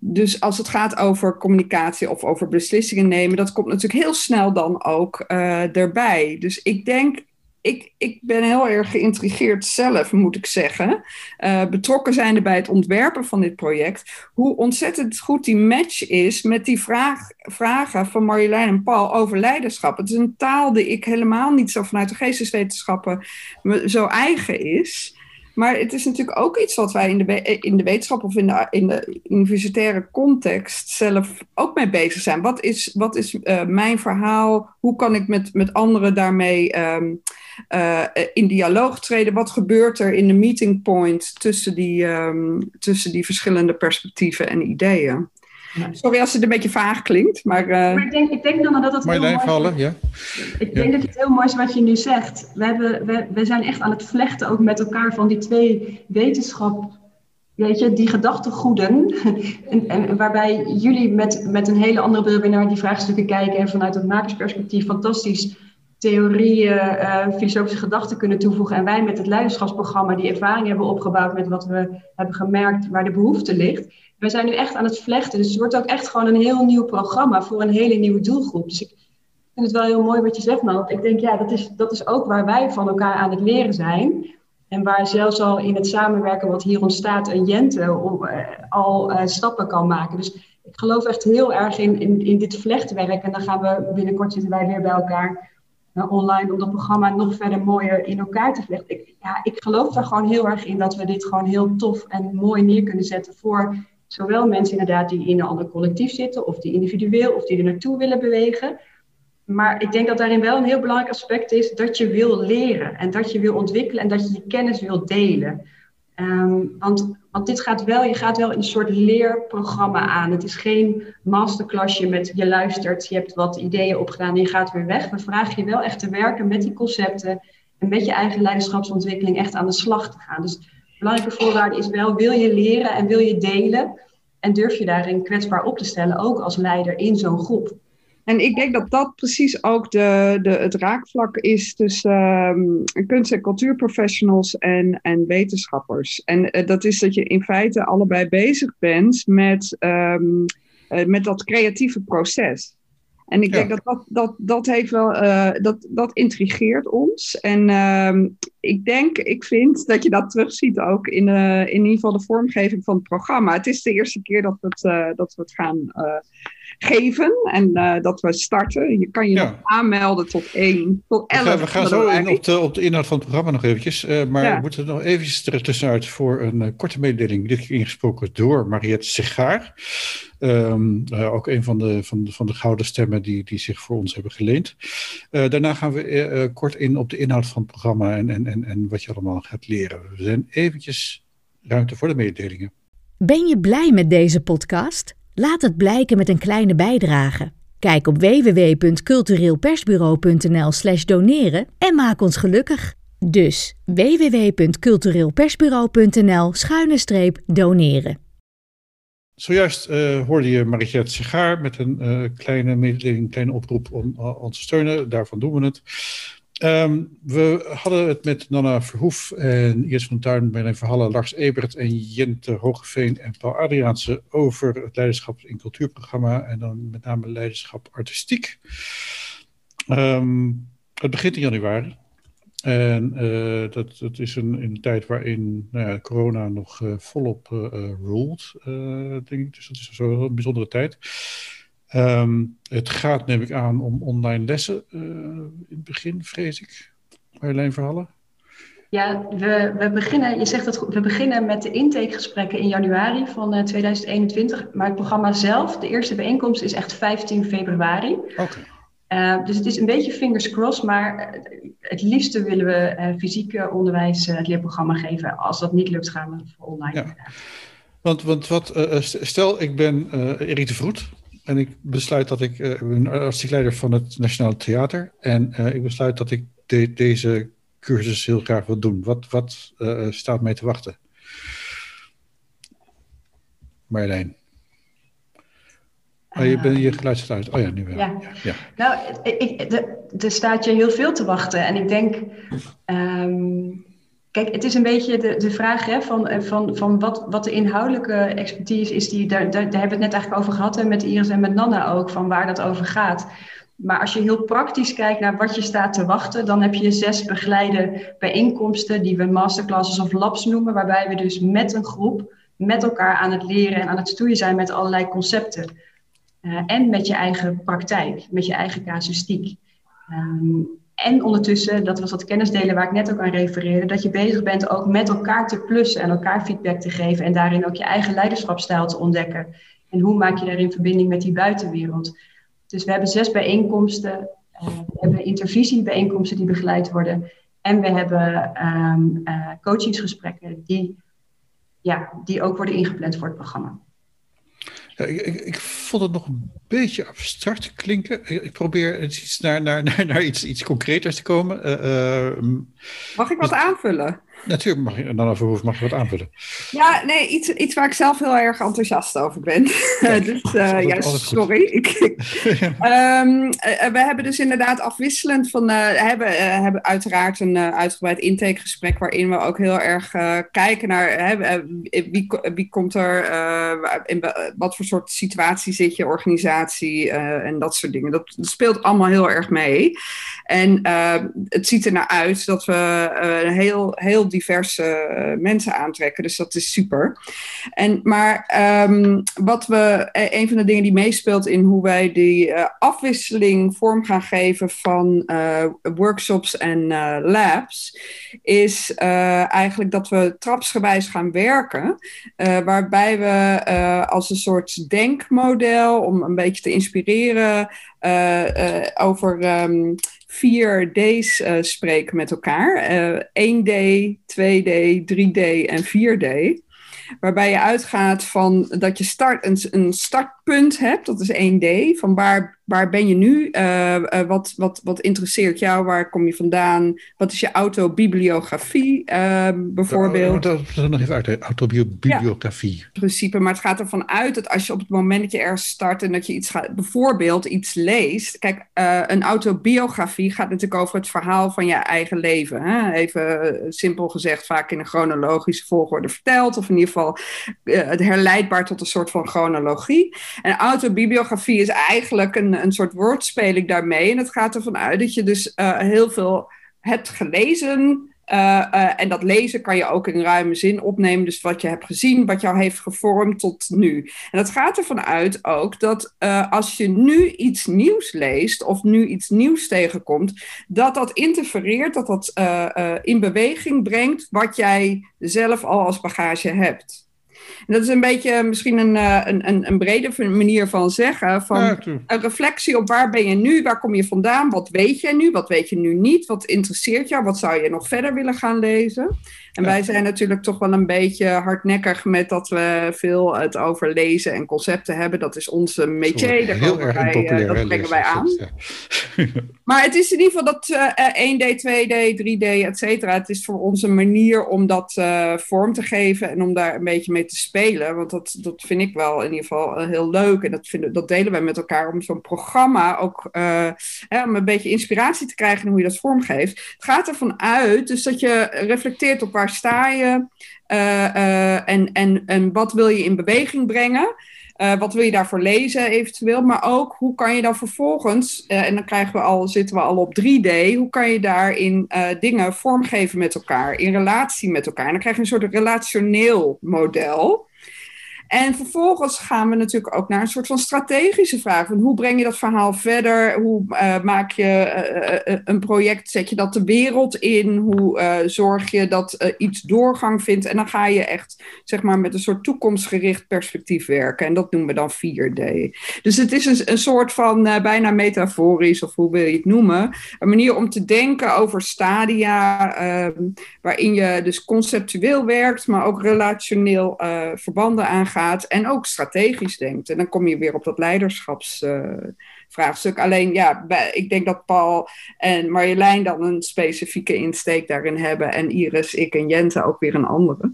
dus als het gaat over communicatie of over beslissingen nemen, dat komt natuurlijk heel snel dan ook uh, erbij. Dus ik denk ik, ik ben heel erg geïntrigeerd zelf, moet ik zeggen. Uh, betrokken zijnde bij het ontwerpen van dit project. Hoe ontzettend goed die match is met die vraag, vragen van Marjolein en Paul over leiderschap. Het is een taal die ik helemaal niet zo vanuit de geesteswetenschappen zo eigen is. Maar het is natuurlijk ook iets wat wij in de, in de wetenschap of in de, in de universitaire context zelf ook mee bezig zijn. Wat is, wat is uh, mijn verhaal? Hoe kan ik met, met anderen daarmee um, uh, in dialoog treden? Wat gebeurt er in de meeting point tussen die, um, tussen die verschillende perspectieven en ideeën? Sorry als het een beetje vaag klinkt, maar... Uh... maar ik, denk, ik denk dan dat het heel mooi vallen, ja. Ik denk dat het heel mooi is wat je nu zegt. We, hebben, we, we zijn echt aan het vlechten ook met elkaar van die twee wetenschap... Weet je, die gedachtegoeden, en, en, waarbij jullie met, met een hele andere bril naar die vraagstukken kijken en vanuit het makersperspectief fantastisch theorieën, uh, filosofische gedachten kunnen toevoegen. En wij met het leiderschapsprogramma die ervaring hebben opgebouwd met wat we hebben gemerkt waar de behoefte ligt. We zijn nu echt aan het vlechten. Dus het wordt ook echt gewoon een heel nieuw programma voor een hele nieuwe doelgroep. Dus ik vind het wel heel mooi wat je zegt, man. Ik denk, ja, dat is, dat is ook waar wij van elkaar aan het leren zijn. En waar zelfs al in het samenwerken wat hier ontstaat, een Jente uh, al uh, stappen kan maken. Dus ik geloof echt heel erg in, in, dit vlechtwerk. En dan gaan we binnenkort zitten wij weer bij elkaar uh, online om dat programma nog verder mooier in elkaar te vlechten. Ik, ja, ik geloof daar gewoon heel erg in dat we dit gewoon heel tof en mooi neer kunnen zetten voor zowel mensen inderdaad die in een ander collectief zitten, of die individueel, of die er naartoe willen bewegen. Maar ik denk dat daarin wel een heel belangrijk aspect is dat je wil leren en dat je wil ontwikkelen en dat je je kennis wil delen. Um, want, want dit gaat wel, je gaat wel een soort leerprogramma aan. Het is geen masterclassje met je luistert, je hebt wat ideeën opgedaan en je gaat weer weg. We vragen je wel echt te werken met die concepten en met je eigen leiderschapsontwikkeling echt aan de slag te gaan. Dus belangrijke voorwaarde is wel, wil je leren en wil je delen? En durf je daarin kwetsbaar op te stellen, ook als leider in zo'n groep? En ik denk dat dat precies ook de, de, het raakvlak is tussen um, kunst- en cultuurprofessionals en, en wetenschappers. En uh, dat is dat je in feite allebei bezig bent met, um, uh, met dat creatieve proces. En ik ja. denk dat dat, dat, dat heeft wel, uh, dat, dat intrigeert ons. En uh, ik denk, ik vind dat je dat terugziet ook in, uh, in ieder geval de vormgeving van het programma. Het is de eerste keer dat we het, uh, dat we het gaan geven en dat we starten. Je kan je ja. nog aanmelden tot 1, tot 11. We gaan, we gaan zo in op, de, op de inhoud van het programma nog eventjes. maar ja. we moeten nog eventjes er tussenuit voor een korte mededeling. Dit keer ingesproken door Mariette Sigaar. Um, uh, ook een van de, van, de, van de gouden stemmen die, die zich voor ons hebben geleend. Uh, daarna gaan we uh, kort in op de inhoud van het programma en, en, en, en wat je allemaal gaat leren. We zijn eventjes ruimte voor de mededelingen. Ben je blij met deze podcast? Laat het blijken met een kleine bijdrage. Kijk op www.cultureelpersbureau.nl slash doneren en maak ons gelukkig. Dus www.cultureelpersbureau.nl schuine streep doneren. Zojuist uh, hoorde je Mariette Sigaar met een uh, kleine mededeling, kleine oproep om uh, ons te steunen. Daarvan doen we het. Um, we hadden het met Nana Verhoef en Iris van Tuin, Marleen Verhallen, Lars Ebert en Jente Hogeveen en Paul Adriaanse over het leiderschap in cultuurprogramma en dan met name leiderschap artistiek. Um, het begint in januari. En uh, dat, is een, een tijd waarin nou ja, corona nog uh, volop uh, denk ik. Dus dat is een bijzondere tijd. Um, het gaat, neem ik aan, om online lessen in het begin, vrees ik. Marjolein Verhallen? Ja, we, we, beginnen, je zegt dat we beginnen met de intakegesprekken in januari van 2021. Maar het programma zelf, de eerste bijeenkomst, is echt 15 februari. Oké. Okay. Uh, dus het is een beetje fingers crossed, maar het liefste willen we uh, fysiek onderwijs het leerprogramma geven. Als dat niet lukt, gaan we voor online. Ja. Want, want wat, stel, ik ben Erik de Vroet en ik besluit dat ik, ik ben artistiek leider van het Nationaal Theater en ik besluit dat ik de, deze cursus heel graag wil doen. Wat, wat staat mij te wachten? Marjolein. Oh, je bent je geluisterd uit. Oh ja, nu wel. Ja. ja. Nou, er staat je heel veel te wachten. En ik denk, um, Kijk, het is een beetje de, de vraag hè, van, eh, van, van wat, wat de inhoudelijke expertise is. Die, daar, daar, hebben we het net eigenlijk over gehad. En met Iris en met Nanna ook, van waar dat over gaat. Maar als je heel praktisch kijkt naar wat je staat te wachten, dan heb je zes begeleide bijeenkomsten die we masterclasses of labs noemen, waarbij we dus met een groep, met elkaar aan het leren en aan het stoeien zijn met allerlei concepten. Uh, en met je eigen praktijk, met je eigen casuïstiek. Um, en ondertussen, dat was dat kennisdelen waar ik net ook aan refereerde, dat je bezig bent ook met elkaar te plussen en elkaar feedback te geven en daarin ook je eigen leiderschapsstijl te ontdekken. En hoe maak je daarin verbinding met die buitenwereld? Dus we hebben zes bijeenkomsten, uh, we hebben intervisiebijeenkomsten die begeleid worden en we hebben um, uh, coachingsgesprekken die, ja, die ook worden ingepland voor het programma. Ja, ik, ik, vond het nog een beetje abstract klinken. Ik, probeer iets naar, naar, naar, naar iets, iets concreters te komen. Uh, Mag ik wat dus, aanvullen? Natuurlijk mag je, dan over mag je wat aanvullen. Ja, nee, iets, iets waar ik zelf heel erg enthousiast over ben. dus uh, ja, sorry. Ik, um, we hebben dus inderdaad afwisselend van, uh, hebben, hebben uiteraard een uitgebreid intakegesprek waarin we ook heel erg kijken naar wie, wie komt er, in wat voor soort situatie zit je, organisatie en dat soort dingen. Dat, dat, speelt allemaal heel erg mee. En het ziet er naar uit dat we heel, heel diverse eh, mensen aantrekken. Dus dat is super. En, maar um, wat we, e, een van de dingen die meespeelt in hoe wij die uh, afwisseling vorm gaan geven van workshops en labs, is eigenlijk dat we trapsgewijs gaan werken. waarbij we als een soort denkmodel om een beetje te inspireren over. Um, vier D's uh, spreken met elkaar. Uh, 1D, 2D, 3D en 4D. Waarbij je uitgaat van dat je start, een, een startpunt hebt, dat is 1D, van waar waar ben je nu? Uh, uh, wat, wat, wat interesseert jou? Waar kom je vandaan? Wat is je autobibliografie uh, bijvoorbeeld? Dat, dat nog even uit, autobibliografie. Ja, principe, maar het gaat ervan uit dat als je op het moment dat je ergens start en dat je iets gaat, bijvoorbeeld iets leest. Kijk, een autobiografie gaat natuurlijk over het verhaal van je eigen leven. Hè? Even simpel gezegd, vaak in een chronologische volgorde verteld, of in ieder geval het herleidbaar tot een soort van chronologie. En autobibliografie is eigenlijk een een soort woordspeling daarmee. En het gaat ervan uit dat je dus uh, heel veel hebt gelezen. Uh, uh, en dat lezen kan je ook in ruime zin opnemen. Dus wat je hebt gezien, wat jou heeft gevormd tot nu. En het gaat ervan uit ook dat als je nu iets nieuws leest of nu iets nieuws tegenkomt, dat dat interfereert, dat dat in beweging brengt wat jij zelf al als bagage hebt. En dat is een beetje misschien een, uh, een, een, brede manier van zeggen. Van een reflectie op waar ben je nu, waar kom je vandaan, wat weet je nu, wat weet je nu niet, wat interesseert jou, wat zou je nog verder willen gaan lezen. En wij zijn natuurlijk toch wel een beetje hardnekkig met dat we veel het over lezen en concepten hebben. Dat is onze métier, daar heel erg wij, dat brengen wij aan. maar het is in ieder geval dat uh, 1D, 2D, 3D, et cetera. Het is voor ons een manier om dat uh, vorm te geven en om daar een beetje mee te spelen. Want dat, dat vind ik wel in ieder geval uh, heel leuk. En dat, vinden, dat delen wij met elkaar om zo'n programma ook uh, hè, om een beetje inspiratie te krijgen hoe je dat vormgeeft. Het gaat ervan uit dus dat je reflecteert op waar sta je uh, en, en, en wat wil je in beweging brengen. Uh, wat wil je daarvoor lezen eventueel? Maar ook hoe kan je dan vervolgens, uh, en dan krijgen we al, zitten we al op 3D, hoe kan je daarin uh, dingen vormgeven met elkaar, in relatie met elkaar? En dan krijg je een soort relationeel model. En vervolgens gaan we natuurlijk ook naar een soort van strategische vraag. Hoe breng je dat verhaal verder? Hoe uh, maak je uh, een project, zet je dat de wereld in? Hoe zorg je dat iets doorgang vindt? En dan ga je echt zeg maar, met een soort toekomstgericht perspectief werken. En dat noemen we dan 4D. Dus het is een, een soort van bijna metaforisch, of hoe wil je het noemen? Een manier om te denken over stadia, ehm, waarin je dus conceptueel werkt, maar ook relationeel verbanden aangaat en ook strategisch denkt. En dan kom je weer op dat leiderschapsvraagstuk. Alleen ja, ik denk dat Paul en Marjolein dan een specifieke insteek daarin hebben. En Iris, ik en Jente ook weer een andere.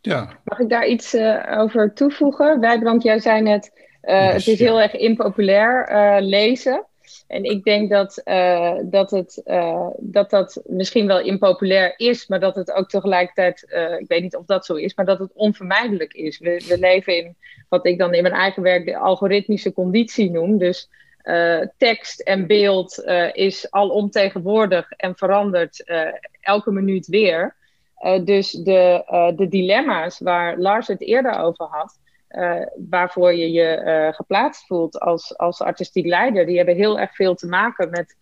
Ja. Mag ik daar iets uh, over toevoegen? Wij, want jij zei net, uh, het is heel erg impopulair uh, lezen. En ik denk dat, uh, dat, het, uh, dat dat misschien wel impopulair is, maar dat het ook tegelijkertijd, uh, ik weet niet of dat zo is, maar dat het onvermijdelijk is. We, we leven in wat ik dan in mijn eigen werk de algoritmische conditie noem. Dus tekst en beeld is alomtegenwoordig en verandert elke minuut weer. dus de, de dilemma's waar Lars het eerder over had, uh, waarvoor je je uh, geplaatst voelt als, als artistiek leider, die hebben heel erg veel te maken met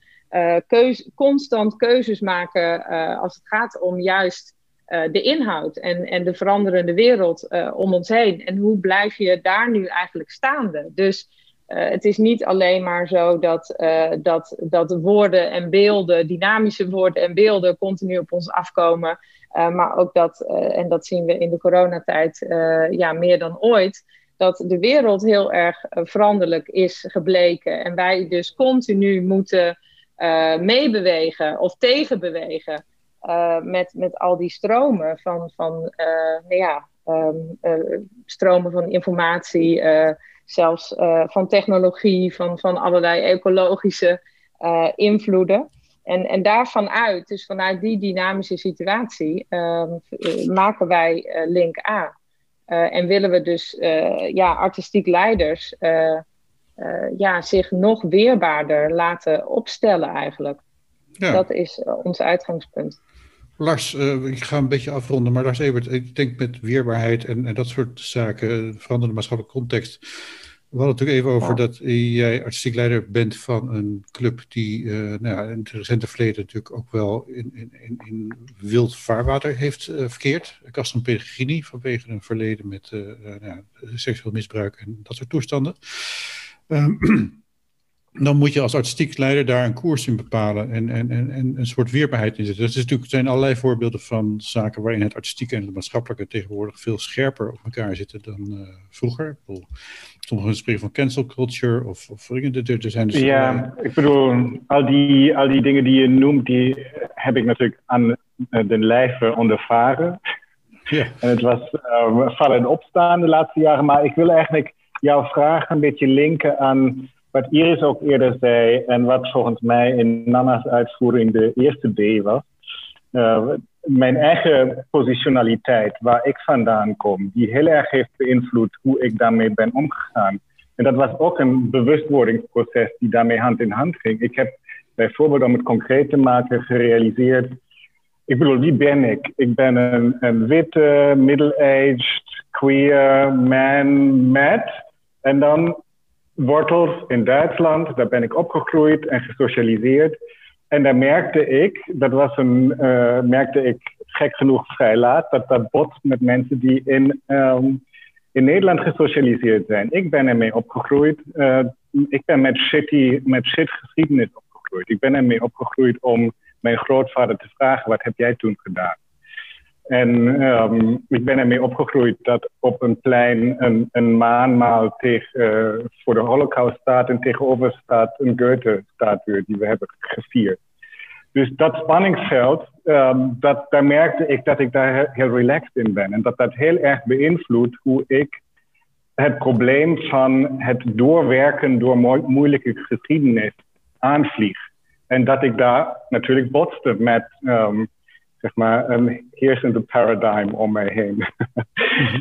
keus, constant keuzes maken als het gaat om juist de inhoud en, en de veranderende wereld om ons heen. En hoe blijf je daar nu eigenlijk staande? Dus het is niet alleen maar zo dat, dat, dat woorden en beelden, dynamische woorden en beelden, continu op ons afkomen. Uh, maar ook dat, uh, en dat zien we in de coronatijd uh, ja, meer dan ooit, dat de wereld heel erg veranderlijk is gebleken. En wij dus continu moeten meebewegen of tegenbewegen met, met al die stromen van, van nou ja, um, stromen van informatie, zelfs van technologie, van, van allerlei ecologische invloeden. En, en daarvan uit, dus vanuit die dynamische situatie, uh, maken wij uh, Link A. Uh, en willen we dus ja, artistiek leiders ja, zich nog weerbaarder laten opstellen eigenlijk. Ja. Dat is ons uitgangspunt. Lars, ik ga een beetje afronden, maar Lars Ebert, ik denk met weerbaarheid en, en dat soort zaken, veranderende maatschappelijke context, we hadden het natuurlijk even over dat jij artistiek leider bent van een club die uh, nou ja, in het recente verleden natuurlijk ook wel in, in, in wild vaarwater heeft uh, verkeerd. Castrum Pellegrini vanwege een verleden met uh, nou ja, seksueel misbruik en dat soort toestanden. Um, dan moet je als artistiek leider daar een koers in bepalen en, en, en, en een soort weerbaarheid in zetten. Dat is natuurlijk, zijn allerlei voorbeelden van zaken waarin het artistieke en het maatschappelijke tegenwoordig veel scherper op elkaar zitten dan uh, vroeger. Sommigen spreken van cancel culture of, of er, er zijn dus Ja, ik bedoel, al die, al die dingen die je noemt, die heb ik natuurlijk aan de lijve ondervaren. Ja. En het was uh, vallen en opstaan de laatste jaren, maar ik wil eigenlijk jouw vraag een beetje linken aan wat Iris ook eerder zei en wat volgens mij in Nana's uitvoering de eerste D was. Uh, mijn eigen positionaliteit, waar ik vandaan kom, die heel erg heeft beïnvloed hoe ik daarmee ben omgegaan. En dat was ook een bewustwordingsproces die daarmee hand in hand ging. Ik heb bijvoorbeeld, om het concreet te maken, gerealiseerd. Ik bedoel, wie ben ik? Ik ben een, een witte, middle-aged, queer man met. En dan wortels in Duitsland, daar ben ik opgegroeid en gesocialiseerd. En daar merkte ik, dat was een, uh, merkte ik gek genoeg vrij laat, dat dat botst met mensen die in, um, in Nederland gesocialiseerd zijn. Ik ben ermee opgegroeid. Uh, ik ben met, shitty, met shit geschiedenis opgegroeid. Ik ben ermee opgegroeid om mijn grootvader te vragen, wat heb jij toen gedaan? En um, ik ben ermee opgegroeid dat op een plein een, een maanmaal tegen, uh, voor de Holocaust staat en tegenover staat een Goethe-statuur die we hebben gevierd. Dus dat spanningsveld, um, dat, daar merkte ik dat ik daar heel relaxed in ben. En dat dat heel erg beïnvloedt hoe ik het probleem van het doorwerken door mo moeilijke geschiedenis aanvlieg. En dat ik daar natuurlijk botste met um, zeg maar, een heersende paradigm om mij heen.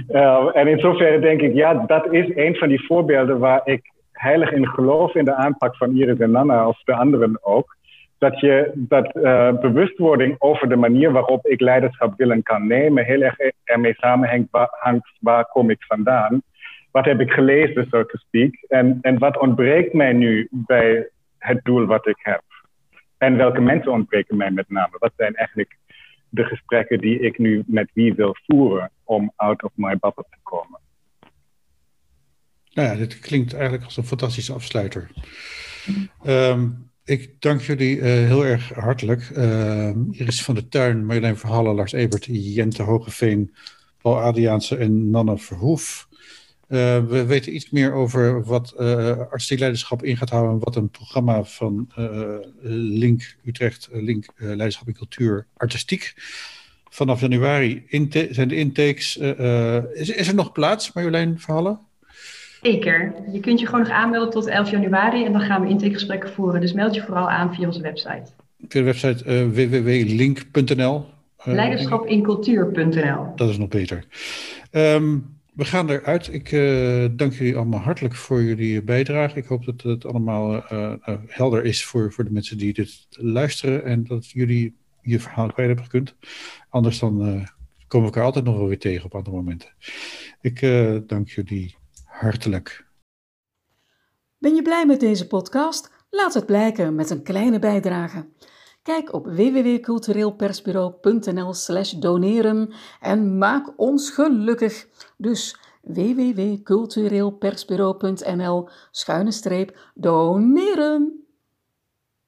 uh, en in zoverre denk ik, ja, dat is een van die voorbeelden waar ik heilig in geloof in de aanpak van Iris en Nana, of de anderen ook. Dat je dat uh, bewustwording over de manier waarop ik leiderschap wil en kan nemen, heel erg ermee samenhangt hangt, waar kom ik vandaan. Wat heb ik gelezen, so to speak. En, en wat ontbreekt mij nu bij het doel wat ik heb. En welke mensen ontbreken mij met name? Wat zijn eigenlijk de gesprekken die ik nu met wie wil voeren om out of my bubble te komen. Nou ja, dit klinkt eigenlijk als een fantastische afsluiter. Um, ik dank jullie uh, heel erg hartelijk. Uh, Iris van der Tuin, Marjolein Verhallen, Lars Ebert, Jente Hogeveen, Paul Adriaanse en Nanne Verhoef. Uh, we weten iets meer over wat uh, artistiek leiderschap in gaat houden. Wat een programma van uh, Link Utrecht, Link Leiderschap en Cultuur Artistiek. Vanaf januari zijn de intakes. Is, is, er nog plaats, Marjolein Verhallen? Zeker. Je kunt je gewoon nog aanmelden tot 11 januari en dan gaan we intakegesprekken voeren. Dus meld je vooral aan via onze website. Via de website www.link.nl. Leiderschapincultuur.nl. Dat is nog beter. Um, we gaan eruit. Ik uh, dank jullie allemaal hartelijk voor jullie bijdrage. Ik hoop dat het allemaal uh, uh, helder is voor, voor de mensen die dit luisteren en dat jullie je verhaal kwijt hebben gekund. Anders dan komen we elkaar altijd nog wel weer tegen op andere momenten. Ik dank jullie hartelijk. Ben je blij met deze podcast? Laat het blijken met een kleine bijdrage. Kijk op www.cultureelpersbureau.nl slash doneren en maak ons gelukkig. Dus www.cultureelpersbureau.nl schuine streep doneren.